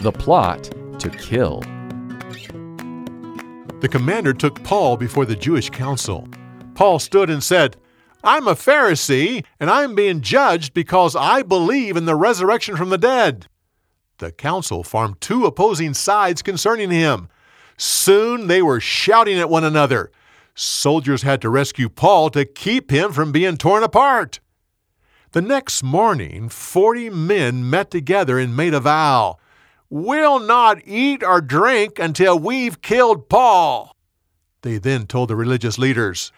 The plot to kill. The commander took Paul before the Jewish council. Paul stood and said, I'm a Pharisee, and I'm being judged because I believe in the resurrection from the dead. The council formed two opposing sides concerning him. Soon they were shouting at one another. Soldiers had to rescue Paul to keep him from being torn apart. The next morning, forty men met together and made a vow. We'll not eat or drink until we've killed Paul. They then told the religious leaders,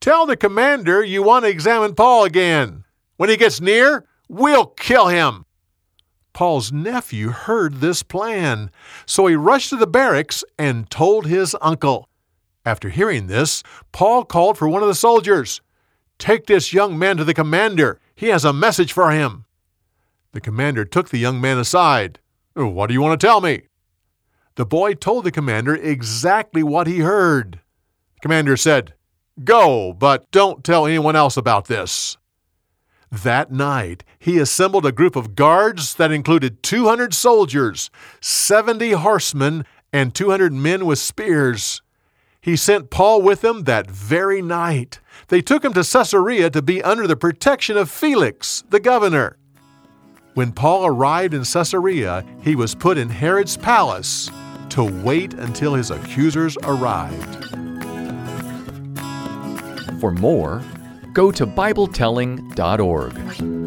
Tell the commander you want to examine Paul again. When he gets near, we'll kill him. Paul's nephew heard this plan, so he rushed to the barracks and told his uncle. After hearing this, Paul called for one of the soldiers. Take this young man to the commander. He has a message for him. The commander took the young man aside. What do you want to tell me? The boy told the commander exactly what he heard. The commander said, Go, but don't tell anyone else about this. That night, he assembled a group of guards that included 200 soldiers, 70 horsemen, and 200 men with spears. He sent Paul with them that very night. They took him to Caesarea to be under the protection of Felix, the governor. When Paul arrived in Caesarea, he was put in Herod's palace to wait until his accusers arrived. For more, go to BibleTelling.org.